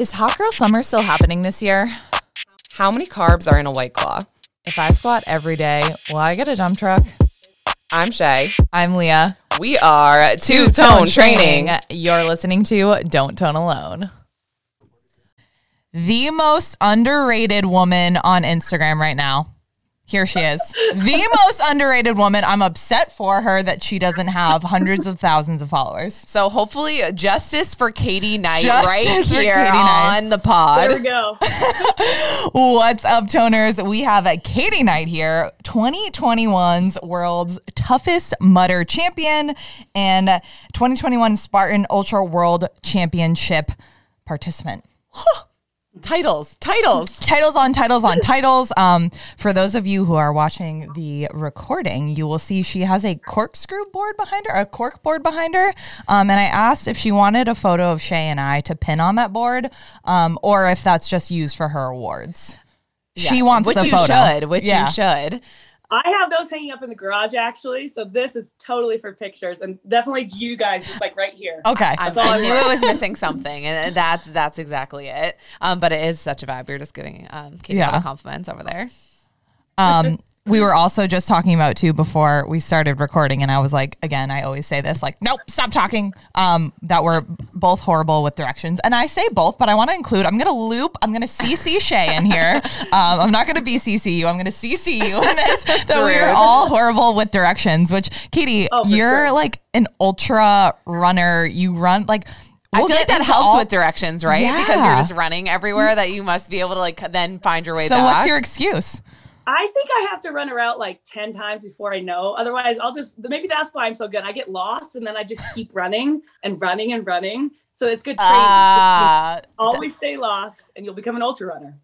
Is Hot Girl Summer still happening this year? How many carbs are in a white claw? If I squat every day, will I get a dump truck? I'm Shay. I'm Leah. We are Two Tone Training. You're listening to Don't Tone Alone. The most underrated woman on Instagram right now. Here she is. the most underrated woman. I'm upset for her that she doesn't have hundreds of thousands of followers. So hopefully, uh, justice for Katie Knight Justice right for here Katie Knight. on the pod. There we go. What's up, toners? We have a Katie Knight here, 2021's world's toughest mudder champion and 2021 Spartan Ultra World Championship participant. Titles, titles. Titles on titles on titles. Um, for those of you who are watching the recording, you will see she has a corkscrew board behind her, a cork board behind her. Um, and I asked if she wanted a photo of Shay and I to pin on that board, um, or if that's just used for her awards. She Yeah, wants which the you photo. should, which Yeah. you should. I have those hanging up in the garage actually, so this is totally for pictures and definitely you guys just like right here. Okay. I, That's all I I knew it was missing something, and that's that's exactly it. Um, but it is such a vibe. You're just giving um, Katie Yeah. all the compliments over there. Um, we were also just talking about too before we started recording, and I was like, again, I always say this, like, nope, stop talking. Um, that we're both horrible with directions, and I say both, but I want to include. I'm gonna loop. I'm gonna CC Shay in here. Um, I'm not gonna BCC you. I'm gonna CC you in this. that we're all horrible with directions. Which, Katie, Oh, you're sure. like an ultra runner. You run like. I we'll feel like that helps all- with directions, right? Because you're just running everywhere that you must be able to like then find your way So, back. what's your excuse? I think I have to run a route like 10 times before I know. Otherwise, I'll just maybe that's why I'm so good. I get lost and then I just keep running and running and running. So it's good training. Ah, just always stay lost and you'll become an ultra runner.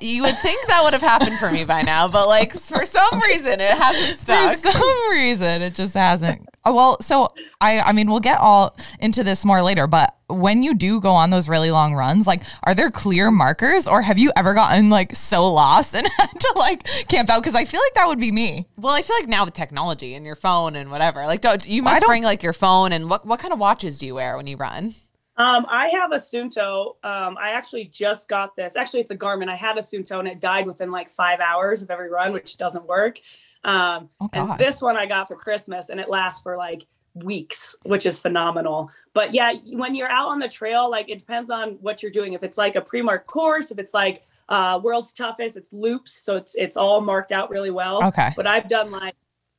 You would think that would have happened for me by now, but like for some reason it hasn't stuck. For some reason, it just hasn't. Oh, well, so I, I mean, we'll get all into this more later, but when you do go on those really long runs, like, are there clear markers, or have you ever gotten like so lost and had to like camp out? Because I feel like that would be me. Well, I feel like now with technology and your phone and whatever, like don't you must don't- bring like your phone and what what kind of watches do you wear when you run? Um, I have a Suunto. Um, I actually just got this. Actually, it's a Garmin. I had a Suunto and it died within like five hours of every run, which doesn't work. Um, Oh, and this one I got for Christmas and it lasts for like weeks, which is phenomenal. But yeah, when you're out on the trail, like it depends on what you're doing. If it's like a pre-marked course, if it's like uh, world's toughest, it's loops, so it's it's all marked out really well. Okay. But I've done like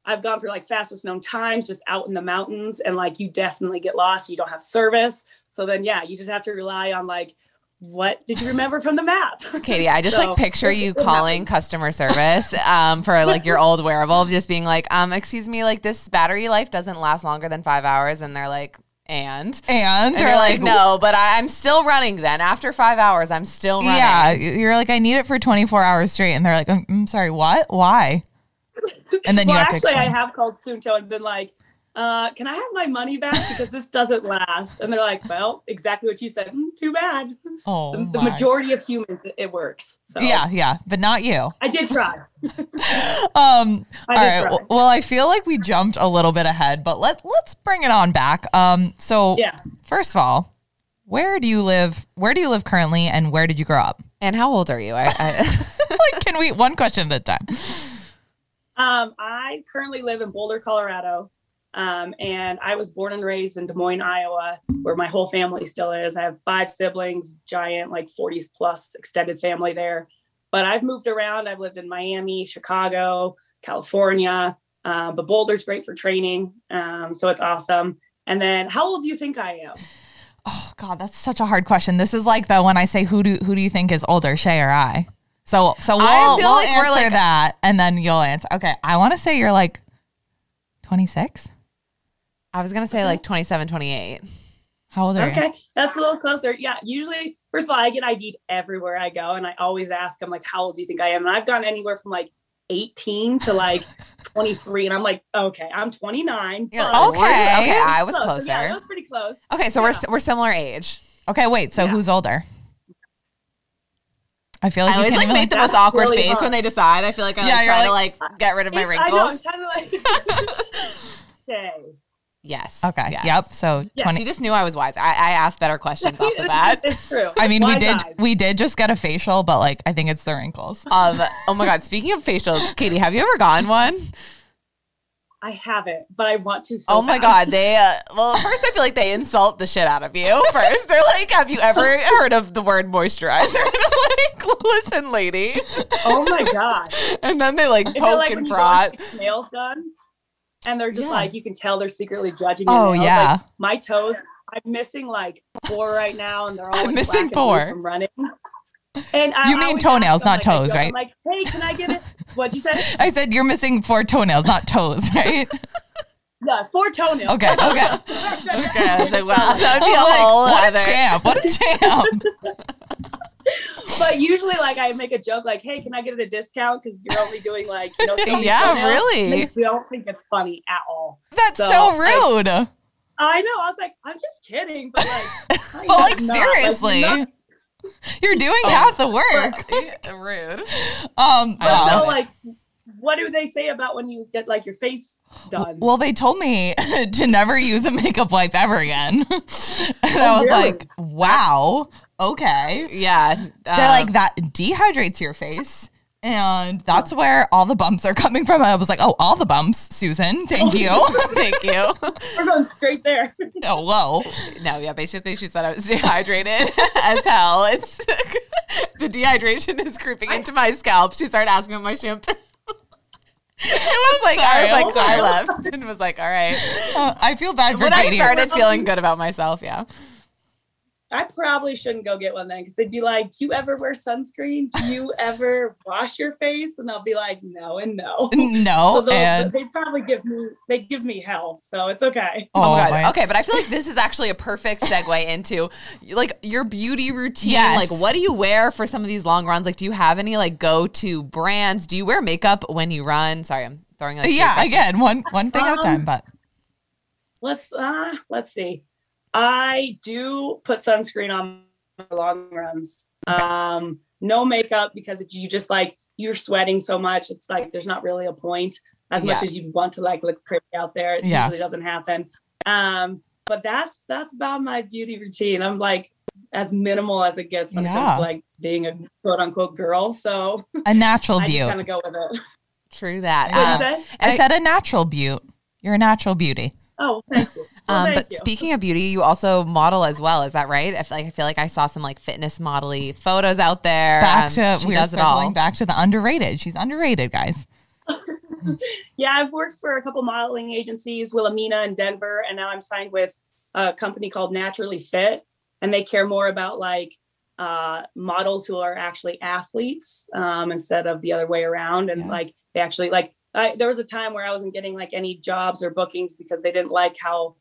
I've gone for like fastest known times just out in the mountains and like you definitely get lost. You don't have service. So then yeah, you just have to rely on like what did you remember from the map? Katie, I just So- like picture you calling customer service um, for like your old wearable, just being like, um, excuse me, like this battery life doesn't last longer than five hours, and they're like, and. And And they're you're like, no, but I, I'm still running then. After five hours, I'm still running. Yeah, you're like, I need it for 24 hours straight, and they're like, I'm, I'm sorry, what? Why? And then well, you have actually, explain. I have called Suunto and been like, uh, "Can I have my money back because this doesn't last?" And they're like, "Well, exactly what you said. Mm, too bad. oh, the, the majority of humans, it, it works. So Yeah, yeah, but not you. I did try. Um, I all did right. try. Well, well, I feel like we jumped a little bit ahead, but let let's bring it on back. Um, so Yeah. first of all, where do you live? Where do you live currently, and where did you grow up? And how old are you? I, I like, can we one question at a time? Um, I currently live in Boulder, Colorado. Um, and I was born and raised in Des Moines, Iowa, where my whole family still is. I have five siblings, giant, like 40 plus extended family there. But I've moved around. I've lived in Miami, Chicago, California. Uh, but Boulder's great for training. Um, so it's awesome. And then, how old do you think I am? Oh God, that's such a hard question. This is like the when I say who do who do you think is older, Shay or I? So so we'll, I feel we'll like answer like- that, and then you'll answer. Okay, I want to say you're like twenty six. I was gonna say like 27, 28. How old are you? Okay, that's a little closer. Yeah, usually, first of all, I get ID'd everywhere I go, and I always ask them like, "How old do you think I am?" And I've gone anywhere from like 18 to like 23, and I'm like, "Okay, I'm 29." You're like, Okay. okay, I was Close. closer. Yeah, that was pretty close. Okay, so we're Yeah. we're we're similar age. Okay, wait. So Yeah. who's older? I feel like I always like make like the most awkward really face hard. when they decide. I feel like I Yeah, like, you're try like- to like get rid of my It's- I know, I'm wrinkles. trying to like. okay. Yes. Okay. yes. Yep. So Yeah, 20 She just knew I was wise. I, I asked better questions off the bat. it's true. I mean, we did eyes. we did just get a facial, but like I think it's the wrinkles. Um, oh my God. Speaking of facials, Katie, have you ever gotten one? I haven't, but I want to. So oh my bad. God. They, uh, well, first, I feel like they insult the shit out of you. First, they're like, have you ever heard of the word moisturizer? And I'm like, listen, lady. Oh my god! And then they like Is it poke like and when prod. and get nails done, and they're just Yeah. like you can tell they're secretly judging. Your Oh, nails. yeah. Like, my toes. I'm missing like four right now, and they're all I'm like, missing black and blue four. from running. And I, You mean always toenails, them, not like, toes, right? I'm like, hey, can I get it? What'd you say? I said you're missing four toenails, not toes, right? Yeah, four toenails. Okay, okay. Okay, I was like, wow, that would be I'm a like, whole what other. a champ! What a champ! but usually, like, I make a joke, like, "Hey, can I get it a discount? Because you're only doing like, you know, so Yeah, toenails." really. And They don't think it's funny at all. That's so, So, rude. I know. I was like, I'm just kidding, but like, but like not. seriously, you're not- you're doing Oh. half the work. Rude. Um, I I don't well, like, what do they say about when you get like your face done? well, they told me to never use a makeup wipe ever again. and I Oh, was really? like, wow, okay. Yeah. They're um, like that dehydrates your face. And that's where all the bumps are coming from. I was like, oh, all the bumps, Susan. Thank you. Thank you. We're going straight there. oh, whoa. No, yeah, basically she said I was dehydrated as hell. It's the dehydration is creeping into my scalp. She started asking about my shampoo. It was like Sorry, I was like, so I left and was like, all right. Uh, I feel bad for When I started feeling good about myself, yeah. I probably shouldn't go get one then because they'd be like, Do you ever wear sunscreen? Do you ever wash your face? And I'll be like, No and no. No, they'll- and they probably give me they give me hell, so it's okay. Oh, my god. my- Okay, but I feel like this is actually a perfect segue into like your beauty routine. Yes. Like what do you wear for some of these long runs? Like do you have any like go-to brands? Do you wear makeup when you run? Sorry, I'm throwing like yeah, questions. again, one one thing at a time. Um, But Let's uh let's see. I do put sunscreen on my long runs. Um, no makeup because it, you just like you're sweating so much. It's like there's not really a point as much as you want to like look pretty out there. It Yeah. usually doesn't happen. Um, but that's that's about my beauty routine. I'm like as minimal as it gets when it comes to like being a quote unquote girl. So a natural beauty. I just beaut. kind of go with it. True that. Um, you say? I I- said a natural beauty. You're a natural beauty. Oh, thank you. Well, um, but you. speaking of beauty, you also model as well. Is that right? I feel like I feel like I saw some like fitness modelly photos out there. Back Um, to she we does it all. back to the underrated. She's underrated, guys. Yeah, I've worked for a couple modeling agencies, Wilhelmina in Denver, and now I'm signed with a company called Naturally Fit, and they care more about like uh, models who are actually athletes um, instead of the other way around. And Yeah. like they actually like I, there was a time where I wasn't getting like any jobs or bookings because they didn't like how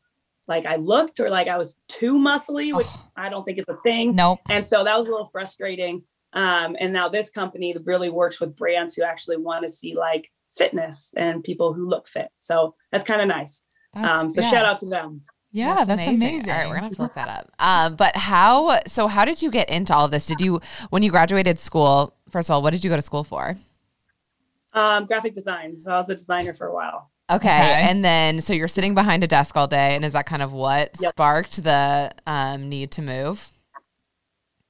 like I looked or like I was too muscly, which I don't think is a thing. Nope. And so that was a little frustrating. Um, and now this company really works with brands who actually want to see like fitness and people who look fit. So that's kind of nice. That's- Um, so yeah. shout out to them. Yeah, that's, amazing. All right, we're gonna have to look that up. Um, but how? So how did you get into all of this? Did you when you graduated school? First of all, what did you go to school for? Um, graphic design. So I was a designer for a while. Okay. Okay. And then, so you're sitting behind a desk all day, and is that kind of what Yep. sparked the um, need to move?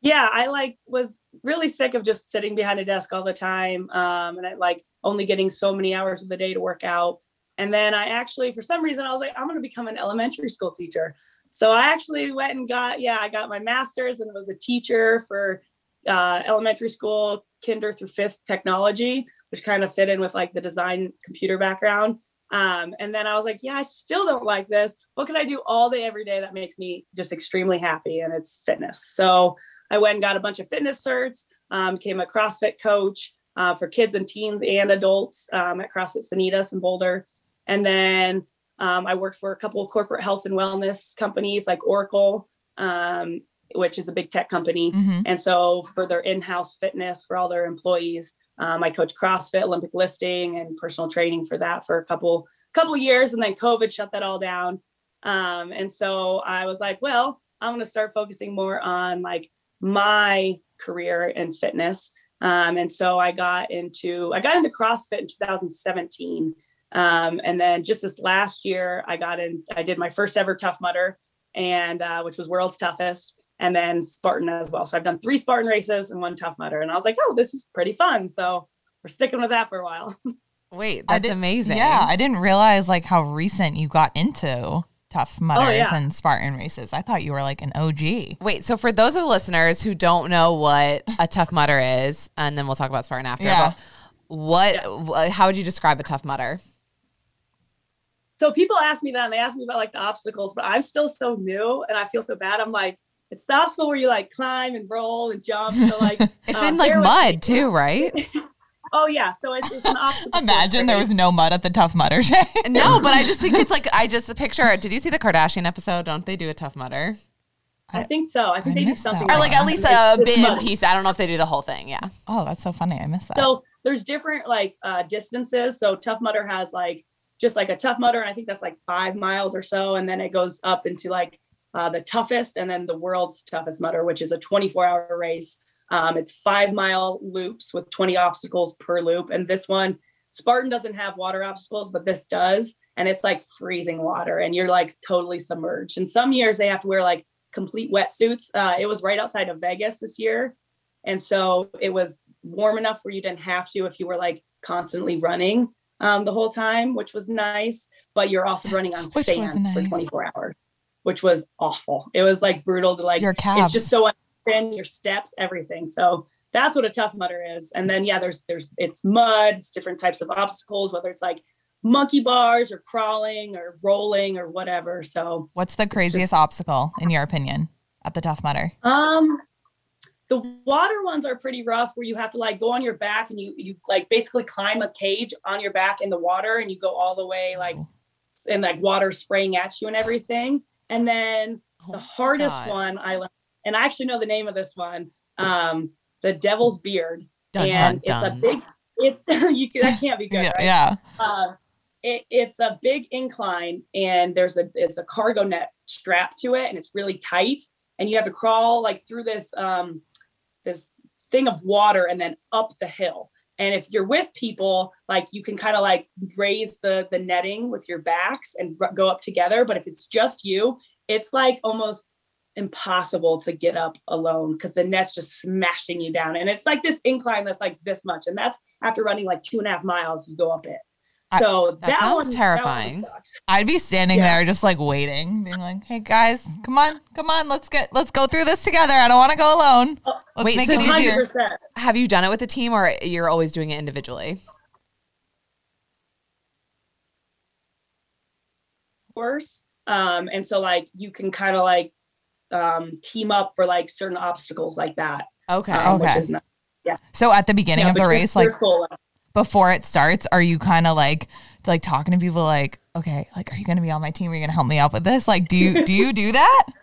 Yeah, I like was really sick of just sitting behind a desk all the time. Um, and I like only getting so many hours of the day to work out. And then I actually, for some reason, I was like, I'm going to become an elementary school teacher. So I actually went and got, yeah, I got my master's and was a teacher for uh, elementary school, kinder through fifth technology, which kind of fit in with like the design computer background. Um, and then I was like, yeah, I still don't like this. What can I do all day, every day that makes me just extremely happy? And it's fitness. So I went and got a bunch of fitness certs, um, became a CrossFit coach uh, for kids and teens and adults um, at CrossFit Sanitas in Boulder. And then um, I worked for a couple of corporate health and wellness companies like Oracle, um, which is a big tech company. Mhm. And so for their in-house fitness for all their employees, um, I coached CrossFit, Olympic lifting, and personal training for that for a couple couple years, and then COVID shut that all down. Um, and so I was like, well, I'm going to start focusing more on like my career in fitness. Um, and so I got into I got into CrossFit in 2017. Um, and then just this last year, I got in, I did my first ever Tough Mudder, and uh, which was world's toughest, and then Spartan as well. So I've done three Spartan races and one Tough Mudder, and I was like, oh, this is pretty fun. So we're sticking with that for a while. Wait, that's did- amazing. Yeah, I didn't realize like how recent you got into tough mudders Oh, yeah. and Spartan races. I thought you were like an OG. Wait, so for those of the listeners who don't know what a tough mudder is, and then we'll talk about Spartan after. Yeah. What? wh- How would you describe a tough mudder? so people ask me that, and they ask me about like the obstacles, but I'm still so new, and I feel so bad. I'm like, it's the obstacle where you like climb and roll and jump. So like, It's um, in like mud too, right? Oh yeah, so it's, it's an obstacle. course Imagine there race. was no mud at the tough mudder Shay. no, but I just think it's like I just picture. Did you see the Kardashian episode? Don't they do a tough Mudder? I think so. I think I they do something. Or like at least a it's bit piece. I don't know if they do the whole thing. Yeah. Oh, that's so funny. I missed that. So there's different like uh, distances. So Tough Mudder has like just like a Tough Mudder, and I think that's like five miles or so, and then it goes up into like uh, the toughest, and then the world's toughest Mudder, which is a 24-hour race. Um, it's five mile loops with 20 obstacles per loop, and this one Spartan doesn't have water obstacles, but this does, and it's like freezing water, and you're like totally submerged. And some years they have to wear like complete wetsuits. Uh, it was right outside of Vegas this year, and so it was warm enough where you didn't have to if you were like constantly running um, the whole time, which was nice. But you're also running on sand for 24 hours, which was awful. It was like brutal to like. Your calves. It's just so thin, your steps, everything. So that's what a tough mudder is. And then yeah, there's there's it's mud, it's different types of obstacles, whether it's like monkey bars or crawling or rolling or whatever. So What's the craziest obstacle in your opinion at the tough mudder? Um, the water ones are pretty rough, where you have to like go on your back and you you like basically climb a cage on your back in the water, and you go all the way like and like water spraying at you and everything. And then Oh the hardest God. one I and I actually know the name of this one, um, the Devil's Beard, Dun, and dun, it's a big. It's you can, that can't be good, yeah, right? yeah. um, it, it's a big incline and there's a it's a cargo net strapped to it and it's really tight and you have to crawl like through this um this thing of water and then up the hill and if you're with people like you can kind of like raise the the netting with your backs and r- go up together. But if it's just you it's like almost impossible to get up alone because the net's just smashing you down. And it's like this incline that's like this much. And that's after running like two and a half miles you go up it I- so That that, sounds one, that one terrifying. sucks. I'd be standing Yeah. there just like waiting, being like, "Hey guys, come on, come on, let's get let's go through this together. I don't want to go alone. Oh, Let's wait, make so it did you- easier." 100%. Have you done it with a team, or you're always doing it individually? course. Um, and so like you can kind of like um, team up for like certain obstacles like that, Okay. um, which Okay. is nice. So at the beginning Yeah, of the race, like solo. Before it starts, are you kind of like like talking to people like, okay, like are you going to be on my team? Are you going to help me out with this? Like, do you do you do that?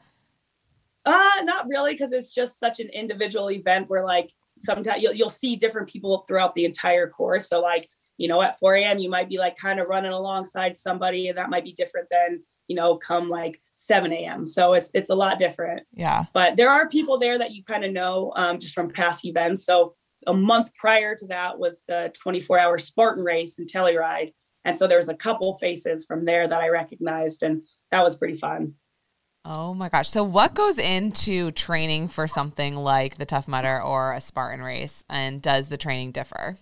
Uh, not really, because it's just such an individual event where like sometimes you'll, you'll see different people throughout the entire course. So like, you know, at 4 a.m. you might be like kind of running alongside somebody, and that might be different than you know come like 7 a.m. So it's it's a lot different. Yeah. But there are people there that you kind of know um, just from past events. So a month prior to that was the 24-hour Spartan race in Telluride, and so there was a couple faces from there that I recognized, and that was pretty fun. Oh my gosh. So what goes into training for something like the Tough Mudder or a Spartan race? And does the training differ?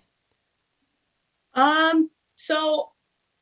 Um, so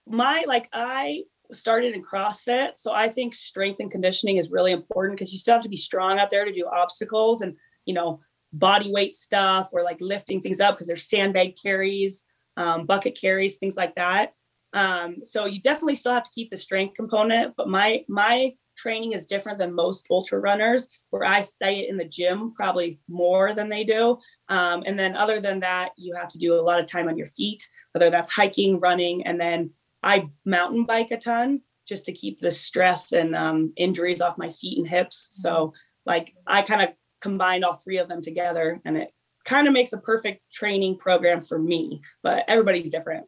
my like I started in CrossFit, so I think strength and conditioning is really important because you still have to be strong out there to do obstacles and you know body weight stuff or like lifting things up because there's sandbag carries, um, bucket carries, things like that. Um, so you definitely still have to keep the strength component, but my my training is different than most ultra runners where I stay in the gym probably more than they do. Um, and then other than that, you have to do a lot of time on your feet whether that's hiking, running, and then I mountain bike a ton just to keep the stress and um, injuries off my feet and hips. So like I kind of combined all three of them together, and it kind of makes a perfect training program for me. But everybody's different.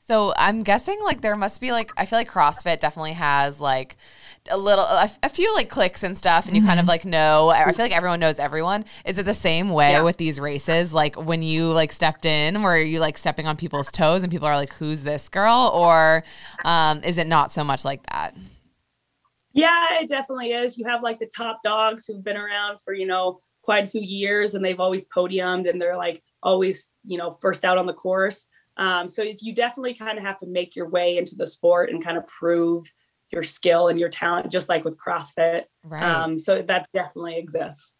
So I'm guessing like there must be like I feel like CrossFit definitely has like a little a, a few like cliques and stuff and you kind of like know I feel like everyone knows everyone. Is it the same way Yeah. with these races? Like when you like stepped in, were you like stepping on people's toes and people are like, Who's this girl? Or um, is it not so much like that? Yeah, it definitely is. You have like the top dogs who've been around for, you know, quite a few years and they've always podiumed and they're like always, you know, first out on the course. Um, so you definitely kind of have to make your way into the sport and kind of prove your skill and your talent, just like with CrossFit. Right. Um, so that definitely exists.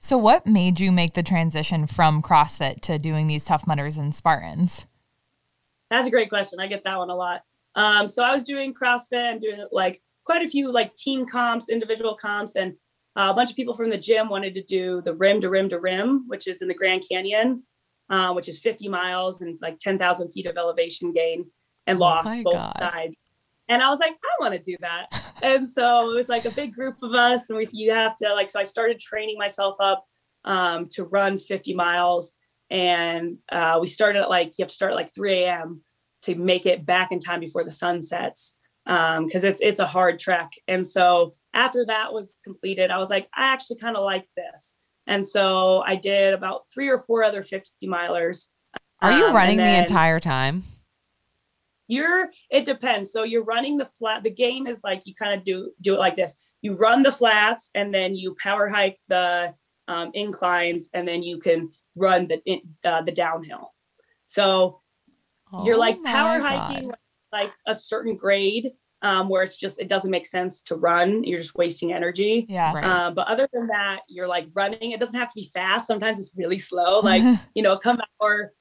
So, what made you make the transition from CrossFit to doing these Tough Mudders and Spartans? That's a great question. I get that one a lot. Um, so I was doing CrossFit and doing like quite a few like team comps, individual comps, and uh, a bunch of people from the gym wanted to do the rim to rim to rim, which is in the Grand Canyon, uh, which is 50 miles and like 10,000 feet of elevation gain and Oh loss my both God. sides. And I was like, I want to do that. and so it was like a big group of us, and we you have to like. So I started training myself up um, to run 50 miles, and uh, we started at like you have to start at like 3 a.m. to make it back in time before the sun sets because it's it's a hard trek. And so after that was completed, I was like, I actually kind of like this. And so I did about three or four other 50 milers. Are you Um, running the entire time? you're it depends so you're running the flat the game is like you kind of do do it like this you run the flats and then you power hike the um, inclines and then you can run the in- uh, the downhill so you're Oh like my power God. hiking like a certain grade um, where it's just it doesn't make sense to run you're just wasting energy Yeah. Right. um, but other than that you're like running it doesn't have to be fast sometimes it's really slow like you know, come hour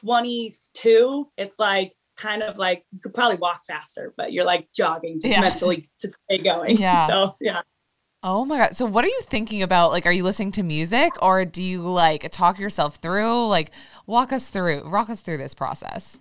22, it's like kind of like you could probably walk faster, but you're like jogging just Yeah. mentally to stay going. Yeah. So yeah. Oh my god. So what are you thinking about? Like are you listening to music or do you like talk yourself through? Like walk us through walk us through this process.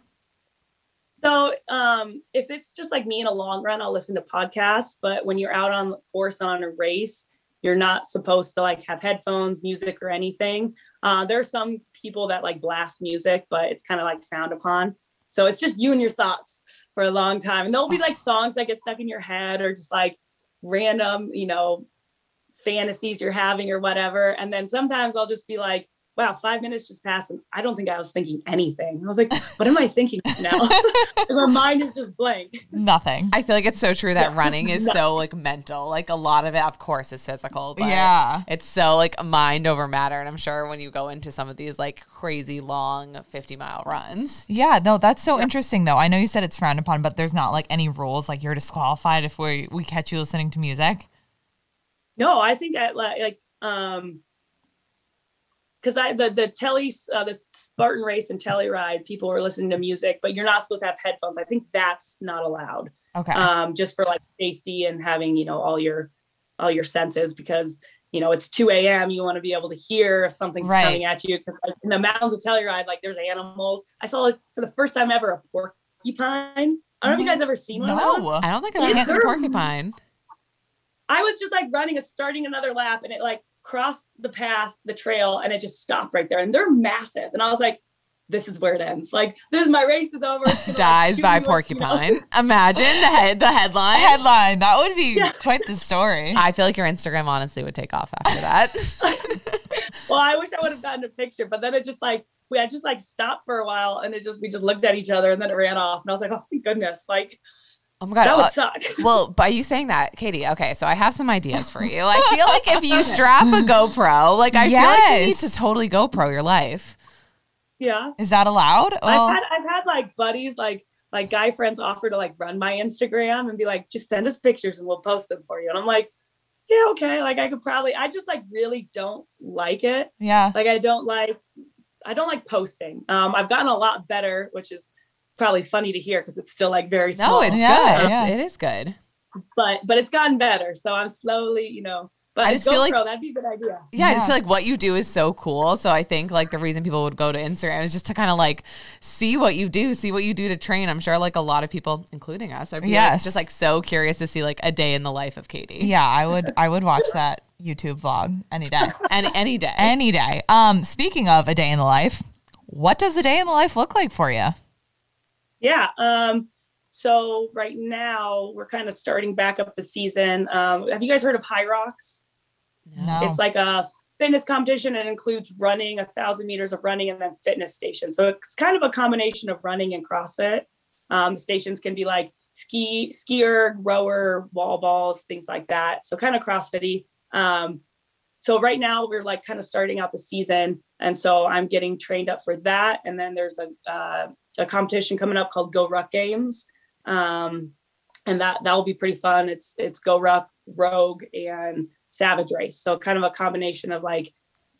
So um if it's just like me in a long run, I'll listen to podcasts. But when you're out on the course on a race, you're not supposed to like have headphones, music, or anything. Uh, there are some people that like blast music, but it's kind of like frowned upon. So it's just you and your thoughts for a long time. And there'll be like songs that get stuck in your head or just like random, you know, fantasies you're having or whatever. And then sometimes I'll just be like, wow, five minutes just passed and I don't think I was thinking anything. I was like, what am I thinking now? My mind is just blank. Nothing. I feel like it's so true that Yeah. running is so like mental. Like a lot of it of course is physical, but Yeah. it's so like mind over matter. And I'm sure when you go into some of these like crazy long 50 mile runs. Yeah, no, that's so interesting though. I know you said it's frowned upon, but there's not like any rules like you're disqualified if we we catch you listening to music. No, I think I like, like um because I the the telly uh, the Spartan race and Telluride people were listening to music, but you're not supposed to have headphones. I think that's not allowed. Okay. Um, just for like safety and having you know all your all your senses because you know it's 2 a.m. You want to be able to hear if something's Right. coming at you because like, in the mountains of Telluride, like there's animals. I saw like for the first time ever a porcupine. I don't know if you guys ever seen one of those. no. I don't think I've ever seen a porcupine. I was just like running, a starting another lap, and it like crossed the path, the trail, and it just stopped right there. And they're massive. And I was like, this is where it ends. Like, this is my race is over. It's like, Dies by me you know- porcupine. Imagine the head the headline. Headline. That would be Yeah. quite the story. I feel like your Instagram honestly would take off after that. well, I wish I would have gotten a picture, but then it just like we had just like stopped for a while, and it just we just looked at each other, and then it ran off, and I was like, oh thank goodness, like oh my god. that uh, would suck. Well, by you saying that, Katie, okay, so I have some ideas for you. I feel like if you strap a GoPro, like I feel like you need to totally GoPro your life. yeah, Is that allowed? Oh, I've had I've had like buddies like like guy friends offer to like run my Instagram and be like, just send us pictures and we'll post them for you. And I'm like, yeah, okay. Like I could probably I just like really don't like it. yeah. Like I don't like I don't like posting. Um I've gotten a lot better, which is probably funny to hear because it's still like very small. No, it's Yeah, good. yeah. It's, it is good. but but it's gotten better. So I'm slowly, you know, but I I just feel like- that'd be a good idea. Yeah, I just feel like what you do is so cool. So I think like the reason people would go to Instagram is just to kind of like see what you do, see what you do to train. I'm sure like a lot of people, including us, are be, like, just like so curious to see like a day in the life of Katie. Yeah, I would I would watch that YouTube vlog any day. And any day. any day. Um speaking of a day in the life, what does a day in the life look like for you? Yeah. Um, so right now we're kind of starting back up the season. Um, have you guys heard of Hyrox? No. It's like a fitness competition. It includes running, a thousand meters of running, and then fitness stations. So it's kind of a combination of running and CrossFit. Um, the stations can be like ski, skier, rower, wall balls, things like that. So kind of CrossFitty. Um, so right now we're like kind of starting out the season, and so I'm getting trained up for that. And then there's a uh, a competition coming up called GORUCK Games, um, and that that will be pretty fun. It's it's GORUCK, Rogue, and Savage Race. So kind of a combination of like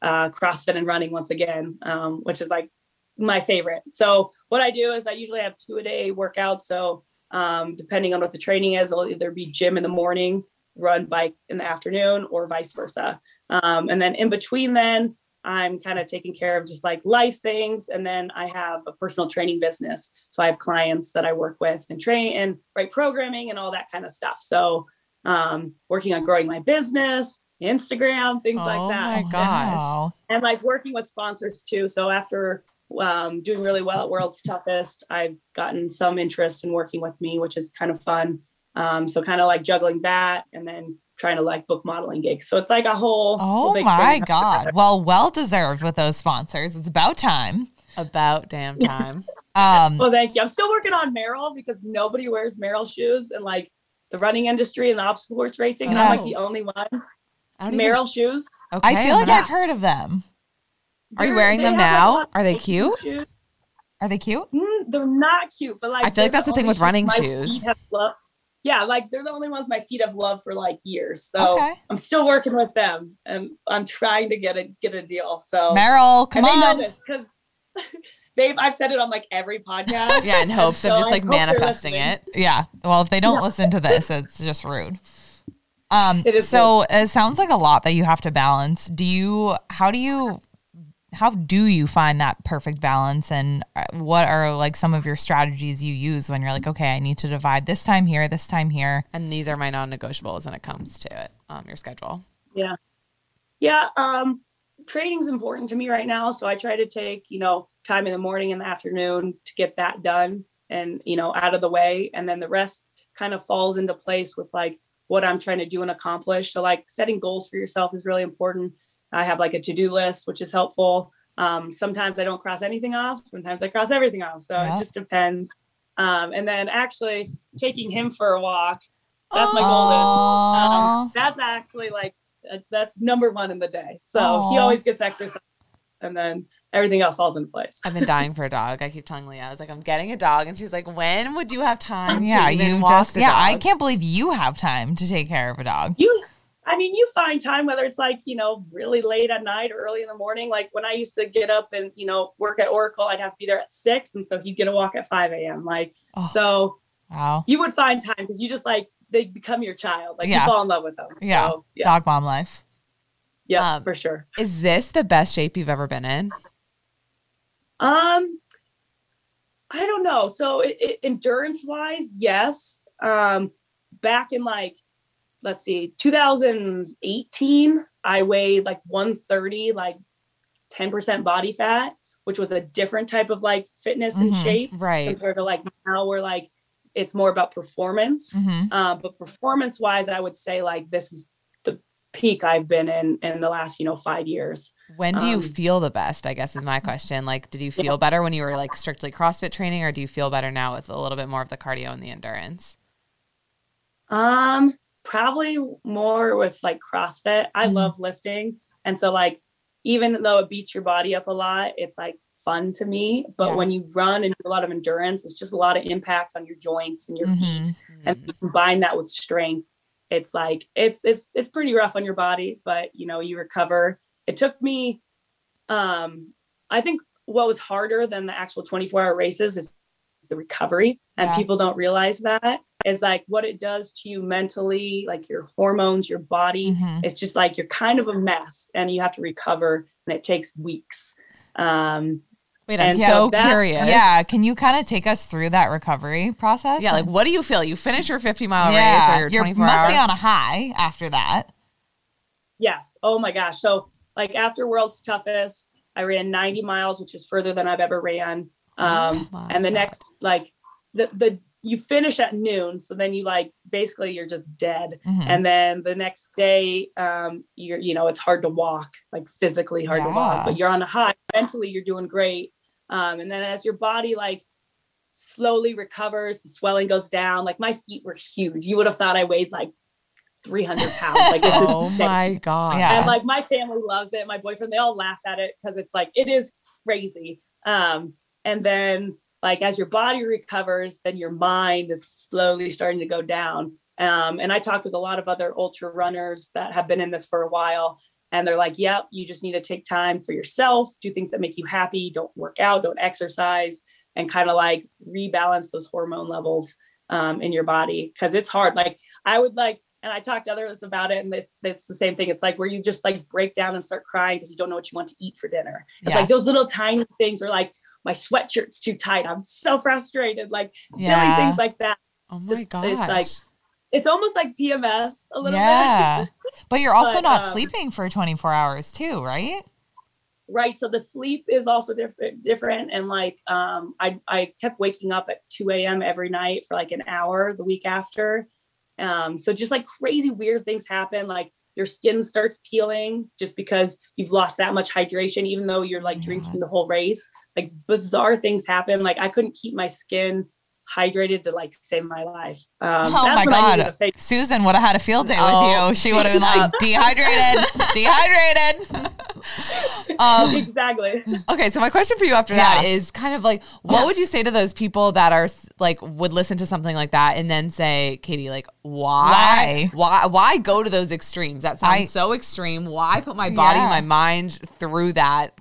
uh, CrossFit and running once again, um, which is like my favorite. So what I do is I usually have two a day workouts. So um, depending on what the training is, it'll either be gym in the morning, run bike in the afternoon, or vice versa. Um, and then in between, then I'm kind of taking care of just like life things. And then I have a personal training business. So I have clients that I work with and train and write programming and all that kind of stuff. So um, working on growing my business, Instagram, things Oh like that. my gosh. Wow. And like working with sponsors too. So after um, doing really well at World's Toughest, I've gotten some interest in working with me, which is kind of fun. Um, so kind of like juggling that and then trying to like book modeling gigs. So it's like a whole. whole Oh big my thing. God. Well, well deserved with those sponsors. It's about time. About damn time. Um, Well, thank you. I'm still working on Merrell because nobody wears Merrell shoes in like the running industry and the obstacle course racing, and I'm like Oh. the only one. I don't even- shoes. Okay, I feel like gonna- I've heard of them. Are you wearing them now? a lot of Are they cute? shoes. Are they cute? Mm, they're not cute, but like I feel like that's the thing with running my shoes. Feet have loved- Yeah, like they're the only ones my feet have loved for like years. So Okay. I'm still working with them, and I'm trying to get a get a deal. So Merrell, come and they on. know this because they've I've said it on like every podcast. Yeah, in hopes So of just I like manifesting it. Yeah. Well, if they don't listen to this, it's just rude. Um, It is so it sounds like a lot that you have to balance. Do you, how do you, how do you find that perfect balance? And uh, what are like some of your strategies you use when you're like, okay, I need to divide this time here, this time here? And these are my non-negotiables when it comes to it. Um, your schedule. Yeah. Yeah. Um, training's important to me right now. So I try to take, you know, time in the morning and the afternoon to get that done and, you know, out of the way. And then the rest kind of falls into place with like what I'm trying to do and accomplish. So like setting goals for yourself is really important. I have like a to-do list, which is helpful. Um, sometimes I don't cross anything off. Sometimes I cross everything off. So Yeah. it just depends. Um, and then actually taking him for a walk. That's my goal. Um, that's actually like uh, that's number one in the day. So he always gets exercise, and then everything else falls into place. I've been dying for a dog. I keep telling Leah, I was like, I'm getting a dog, and she's like, When would you have time? yeah, to even you walk just, the yeah, I can't believe you have time to take care of a dog. You, I mean, you find time whether it's like you know really late at night or early in the morning. Like when I used to get up and you know work at Oracle, I'd have to be there at six, and so he'd get a walk at five a.m. Like Oh. so, Wow. you would find time because you just like they become your child. Like Yeah. you fall in love with them. Yeah. So, yeah. Dog mom life. Yeah. Um, for sure. Is this the best shape you've ever been in? Um, I don't know. So it, it, endurance wise, yes. Um, back in like, let's see, 2018, I weighed like 130, like 10% body fat, which was a different type of like fitness and Mhm. shape Right. compared to like now we're like, it's more about performance. hmm Uh, but performance wise, I would say like this is the peak I've been in in the last, you know, five years. When do you Um, feel the best? I guess is my question. Like, did you Yeah. feel better when you were like strictly CrossFit training, or do you feel better now with a little bit more of the cardio and the endurance? Um, probably more with like CrossFit. I Mhm. love lifting. And so like even though it beats your body up a lot, it's like fun to me. But Yeah. when you run and do a lot of endurance, it's just a lot of impact on your joints and your Mhm. feet. And Mhm. you combine that with strength, it's like it's it's it's pretty rough on your body, but you know, you recover. It took me um I think what was harder than the actual 24 hour races is the recovery and Yeah. people don't realize that is like what it does to you mentally like your hormones your body Mhm. it's just like you're kind of a mess and you have to recover and it takes weeks um Wait, I'm And so so that- curious. Yeah. Can you kind of take us through that recovery process? Yeah, like what do you feel? You finish your 50 mile yeah, race or your you 24 must hour? be on a high after that. yes oh my gosh so like after world's toughest i ran 90 miles which is further than i've ever ran um Oh and the God. next like the the you finish at noon, so then you like basically you're just dead. Mhm. And then the next day, um, you're you know it's hard to walk, like physically hard to walk, but you're on a high. Mentally, you're doing great. Um, and then as your body like slowly recovers, the swelling goes down. Like my feet were huge. You would have thought I weighed like 300 pounds. Like it's Oh insane. my god. Yeah. and like my family loves it my boyfriend they all laugh at it because it's like it is crazy um and then like as your body recovers then your mind is slowly starting to go down um and i talked with a lot of other ultra runners that have been in this for a while and they're like yep you just need to take time for yourself do things that make you happy don't work out don't exercise and kind of like rebalance those hormone levels um, in your body because it's hard like i would like and I talked to others about it, and it's, it's the same thing. It's like where you just like break down and start crying because you don't know what you want to eat for dinner. It's Yeah. like those little tiny things are like my sweatshirt's too tight. I'm so frustrated. Like silly Yeah. things like that. Oh my Just- it's like- It's almost like PMS a little bit. yeah. But you're also But, not um, sleeping for 24 hours too, right? right so the sleep is also different different and like um i i kept waking up at 2 a.m every night for like an hour the week after um so just like crazy weird things happen like your skin starts peeling just because you've lost that much hydration even though you're like drinking the whole race. Like bizarre things happen. Like i couldn't keep my skin hydrated to like save my life um oh my that's when God. a Susan would have had a field day Oh, with you. She would have been like dehydrated, dehydrated. um, exactly okay, so my question for you after that Yeah. is kind of like, what would you say to those people that are like would listen to something like that and then say, Katie, like, why, why, why go to those extremes? That sounds I- so extreme. Why put my body, Yeah. my mind through that?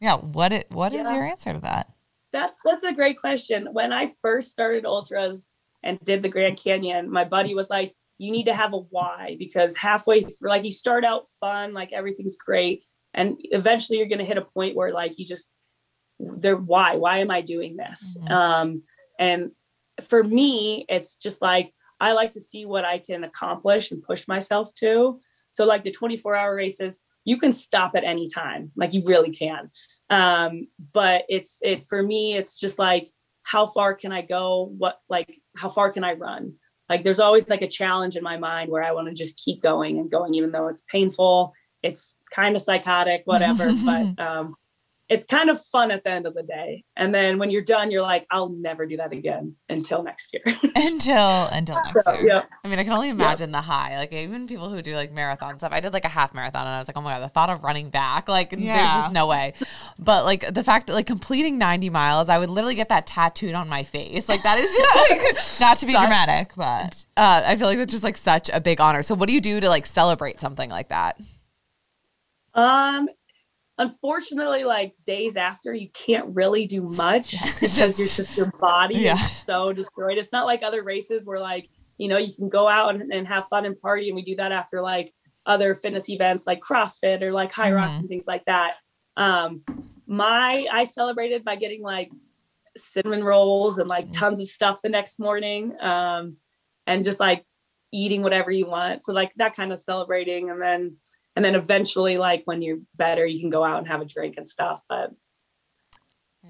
Yeah. What it, What is Yeah. your answer to that? That's that's a great question. When I first started ultras and did the Grand Canyon, my buddy was like, "You need to have a why because halfway through, like you start out fun, like everything's great, and eventually you're gonna hit a point where like you just, there, why, why am I doing this? Mhm. Um, and for me, it's just like I like to see what I can accomplish and push myself to. So like the 24 hour races, you can stop at any time, like you really can um but it's it for me it's just like how far can i go? What like how far can i run? Like there's always like a challenge in my mind where i want to just keep going and going even though it's painful it's kind of psychotic whatever but um it's kind of fun at the end of the day and then when you're done you're like i'll never do that again until next year Until until next so, year. yeah I mean, I can only imagine the high. Like even people who do like marathon stuff. I did like a half marathon, and I was like, oh my god, the thought of running back, like there's just no way. But like the fact that like completing 90 miles, I would literally get that tattooed on my face. Like that is just like Not to be Such- dramatic, but Uh, I feel like that's just like such a big honor. So what do you do to like celebrate something like that? Um, unfortunately, like days after, you can't really do much because you're just your body Yeah. is so destroyed. It's not like other races where like you know you can go out and, and have fun and party, and we do that after like other fitness events like CrossFit or like Hyrox Mhm. and things like that. Um, my I celebrated by getting like cinnamon rolls and like tons of stuff the next morning, um, and just like eating whatever you want. So like that kind of celebrating, and then and then eventually like when you're better you can go out and have a drink and stuff but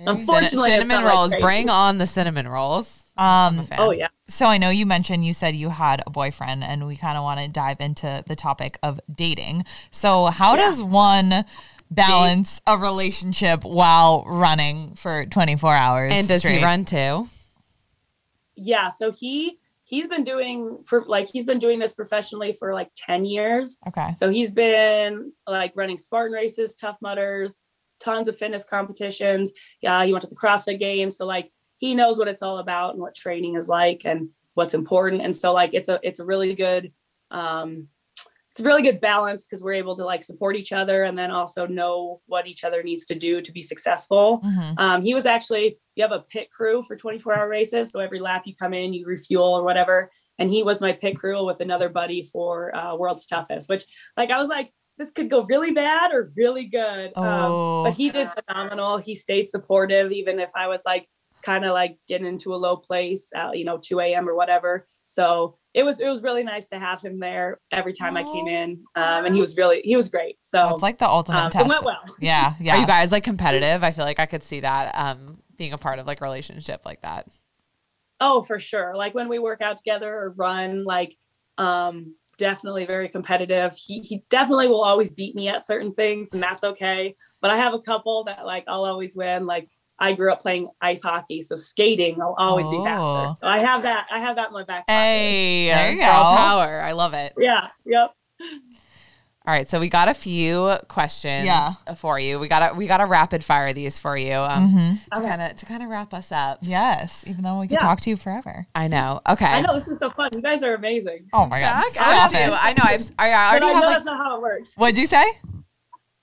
unfortunately cinnamon not, like, rolls. crazy. Bring on the cinnamon rolls. Um oh yeah so I know you mentioned you said you had a boyfriend and we kind of want to dive into the topic of dating. So how Yeah. does one balance a relationship while running for 24 hours? And does straight? he run too? yeah so he he's been doing for like he's been doing this professionally for like 10 years. Okay. so he's been like running spartan races tough mudders tons of fitness competitions. Yeah he went to the crossfit games. So like he knows what it's all about and what training is like and what's important. And so like it's a it's a really good um it's a really good balance because we're able to like support each other and then also know what each other needs to do to be successful. Mhm. um, he was actually you have a pit crew for 24 hour races so every lap you come in you refuel or whatever. And he was my pit crew with another buddy for uh, world's toughest which like i was like this could go really bad or really good. Um, Oh. but he did phenomenal. He stayed supportive even if i was like kind of like getting into a low place uh, you know 2 a.m or whatever. So it was it was really nice to have him there every time i came in um, and he was really he was great so It's like the ultimate um, test. it went well Yeah. Yeah. Are you guys like competitive? I feel like I could see that um being a part of like a relationship like that. Oh, for sure. Like when we work out together or run, like um definitely very competitive. He he definitely will always beat me at certain things and that's okay. But I have a couple that like I'll always win. Like I grew up playing ice hockey, so skating I'll always be Oh. faster. So I have that I have that in my back. pocket. Hey, There you go. power. I love it. Yeah, yep. All right, so we got a few questions Yeah. for you. We got to we got to rapid fire these for you um, Mhm. to Okay. kind of to kind of wrap us up. Yes, even though we could Yeah. talk to you forever. I know. Okay. I know this is so fun. You guys are amazing. Oh my god. Back Stop at you. I know. I've I But already I know have like that's not how it works. What'd you say?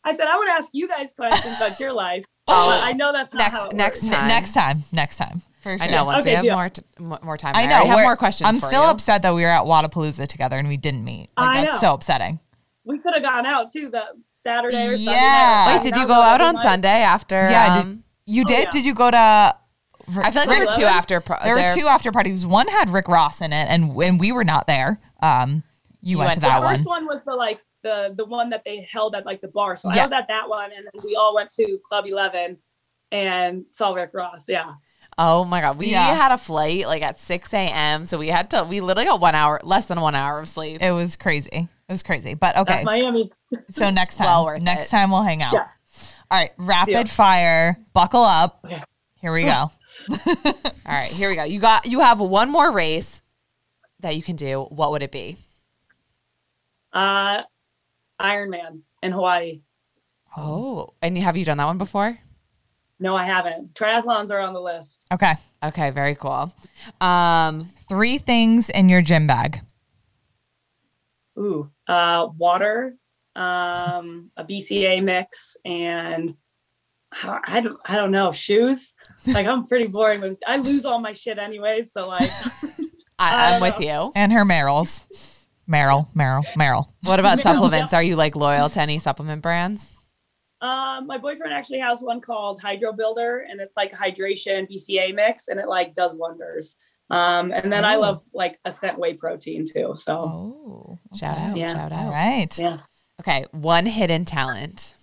I said I would ask you guys questions about your life. Oh. I know that's not how next it next works. time. Next time. Next time. For sure. I know. Once we have deal. more t- more time, I I know. I have more questions. I'm for still you. upset that we were at Wadapalooza together and we didn't meet. Like, I that's know. so upsetting. We could have gone out too that Saturday or Sunday. Yeah. night. Wait, did you go out on night- Sunday after? Yeah, did- um, You Oh, did? yeah. Did you go to? I feel like there were two after. Pro- There were two after parties. One had Rick Ross in it, and when we were not there, um, you, You went, went to to that the one. first one was the like the the one that they held at like the bar. So Yeah. I was at that one, and then we all went to Club Eleven and saw Rick Ross. Yeah. Oh my god, we Yeah. had a flight like at six a.m. So we had to. We literally got one hour, less than one hour of sleep. It was crazy. It was crazy. But okay, That's Miami. so next time, Well worth next it. time we'll hang out. Yeah. All right, rapid Yeah. fire. Buckle up. Okay. Here we go. All right, here we go. You got. You have one more race that you can do. What would it be? Uh, Ironman in Hawaii. Oh, and have you done that one before? No, I haven't. Triathlons are on the list. Okay. Okay, very cool. Um, Three things in your gym bag. Ooh, uh, water, um, a BCA mix, and I don't, I don't know, shoes. Like I'm pretty boring with. I lose all my shit anyway, so like, I, I'm with you. And her Merrell's. Merrell, Merrell, Merrell. What about Yeah. supplements? Are you like loyal to any supplement brands? um, my boyfriend actually has one called Hydro Builder, and it's like a hydration BCA mix, and it like does wonders. Um, and then I Oh. love like Ascent Whey protein too. So Oh. Shout out! Yeah. Shout out! right. yeah, Okay, one hidden talent.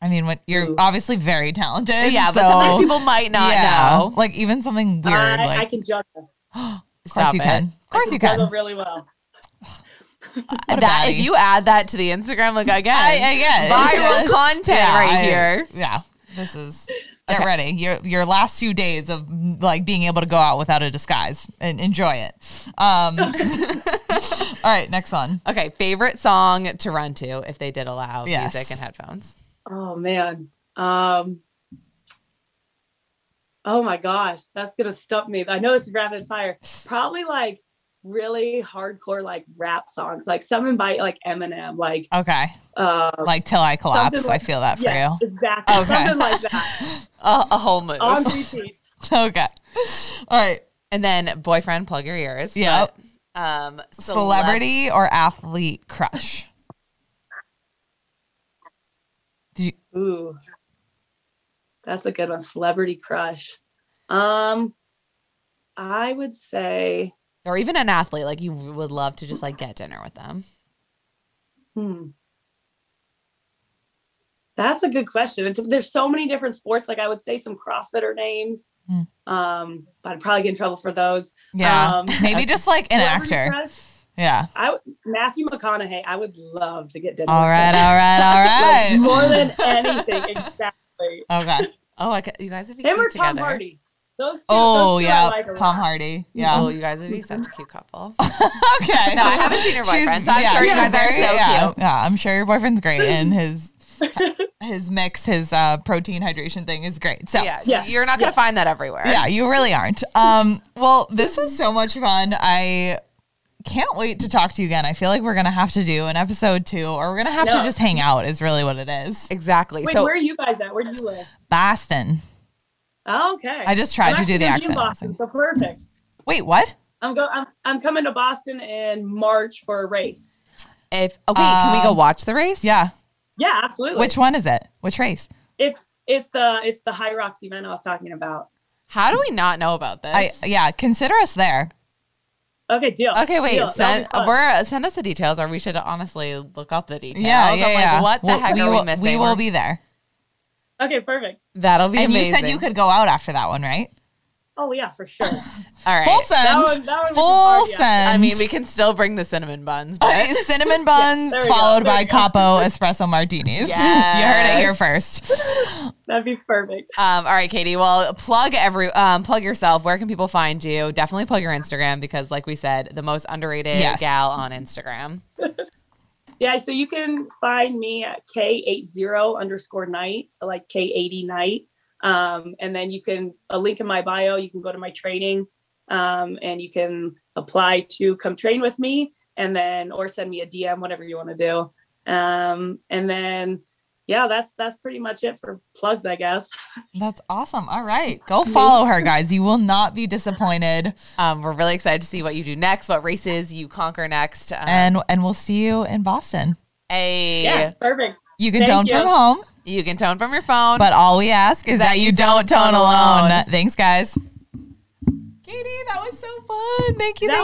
I mean, when you're Ooh. obviously very talented. yeah, but so- something people might not yeah, know. Like even something weird. I, I like, can juggle. of course Stop you it. can. Of I course you can. juggle can. really well. What a that if you add that to the Instagram, like again, I, again, viral it's- content yeah, right I- here. Yeah, this is. Get Okay. ready. Your your last few days of like being able to go out without a disguise and enjoy it. Um, all right, next one. Okay, favorite song to run to if they did allow Yes. music and headphones. Oh man. Um Oh my gosh, that's gonna stump me. I know it's rapid fire. Probably like really hardcore like rap songs, like some by like Eminem, like Okay, uh like till I collapse. Like- I feel that for yeah, you. exactly. Okay. Something like that. Uh, a whole move. On repeat. Okay, all right. and then boyfriend, plug your ears. Yep. But, um, celeb- Celebrity or athlete crush? Did you? Ooh. That's a good one. Celebrity crush. Um I would say or even an athlete, like you would love to just like get dinner with them. Hmm. That's a good question. It's, there's so many different sports. Like I would say some CrossFitter names. Hmm. Um, but I'd probably get in trouble for those. Yeah, Um, maybe just like an actor. Yeah. I Matthew McConaughey. I would love to get dinner. All with right, him. all right, all Like, more than anything, exactly. Okay. Oh, I ca- you guys would be Him or Tom together. Hardy. Those two. Oh those two I yeah, like Tom. Hardy. Yeah. Oh, you guys would be such a cute couple. okay. No, I haven't seen her She's- boyfriend, so I'm sure you she's guys are so yeah, cute. Yeah, I'm sure your boyfriend's great, and his his mix, his uh, protein hydration thing is great. So yeah, Yeah. you're not gonna Yeah. find that everywhere. yeah, you really aren't. Um, well, this was so much fun. I can't wait to talk to you again. I feel like we're gonna have to do an episode two, or we're gonna have to just hang out. Is really what it is. exactly. Wait, so where are you guys at? Where do you live? Boston. Oh, okay. I just tried I'm to do the gonna be in accent. Boston, so perfect. Wait, what? I'm go. I'm, I'm coming to Boston in March for a race. if okay, can we go Um, watch the race? Yeah. Yeah, absolutely. Which one is it? Which race? It's it's the it's the Hyrox event I was talking about. How do we not know about this? I yeah. Consider us there. Okay, deal. Okay, wait. Deal. Send we're send us the details, or we should honestly look up the details. Yeah, I'm yeah, like, what the We'll- heck we are will, we missing? We will We're- be there. Okay, perfect. That'll be and amazing. you said you could go out after that one, right? Oh yeah, for sure. All right. Full send. That one- that one Full party after. send. I mean, we can still bring the cinnamon buns, but cinnamon buns there we go, followed by capo espresso martinis. you heard it here first. That'd be perfect. Um, all right, Katie. Well, plug every um, plug yourself. Where can people find you? Definitely plug your Instagram because, like we said, the most underrated Yes. gal on Instagram. Yeah, so you can find me at K80 underscore night. So like K80 night. Um, and then you can a link in my bio, you can go to my training um, and you can apply to come train with me and then or send me a DM, whatever you want to do. Um, and then yeah, that's that's pretty much it for plugs, I guess. That's awesome. All right. Go follow her, guys. You will not be disappointed. Um, we're really excited to see what you do next, what races you conquer next. Um, And and we'll see you in Boston. a Yeah, perfect. You can Thank tone you. from home, you can tone from your phone. but all we ask is that, you don't tone alone. alone. Thanks, guys. Katie, that was so fun. Thank you. That thank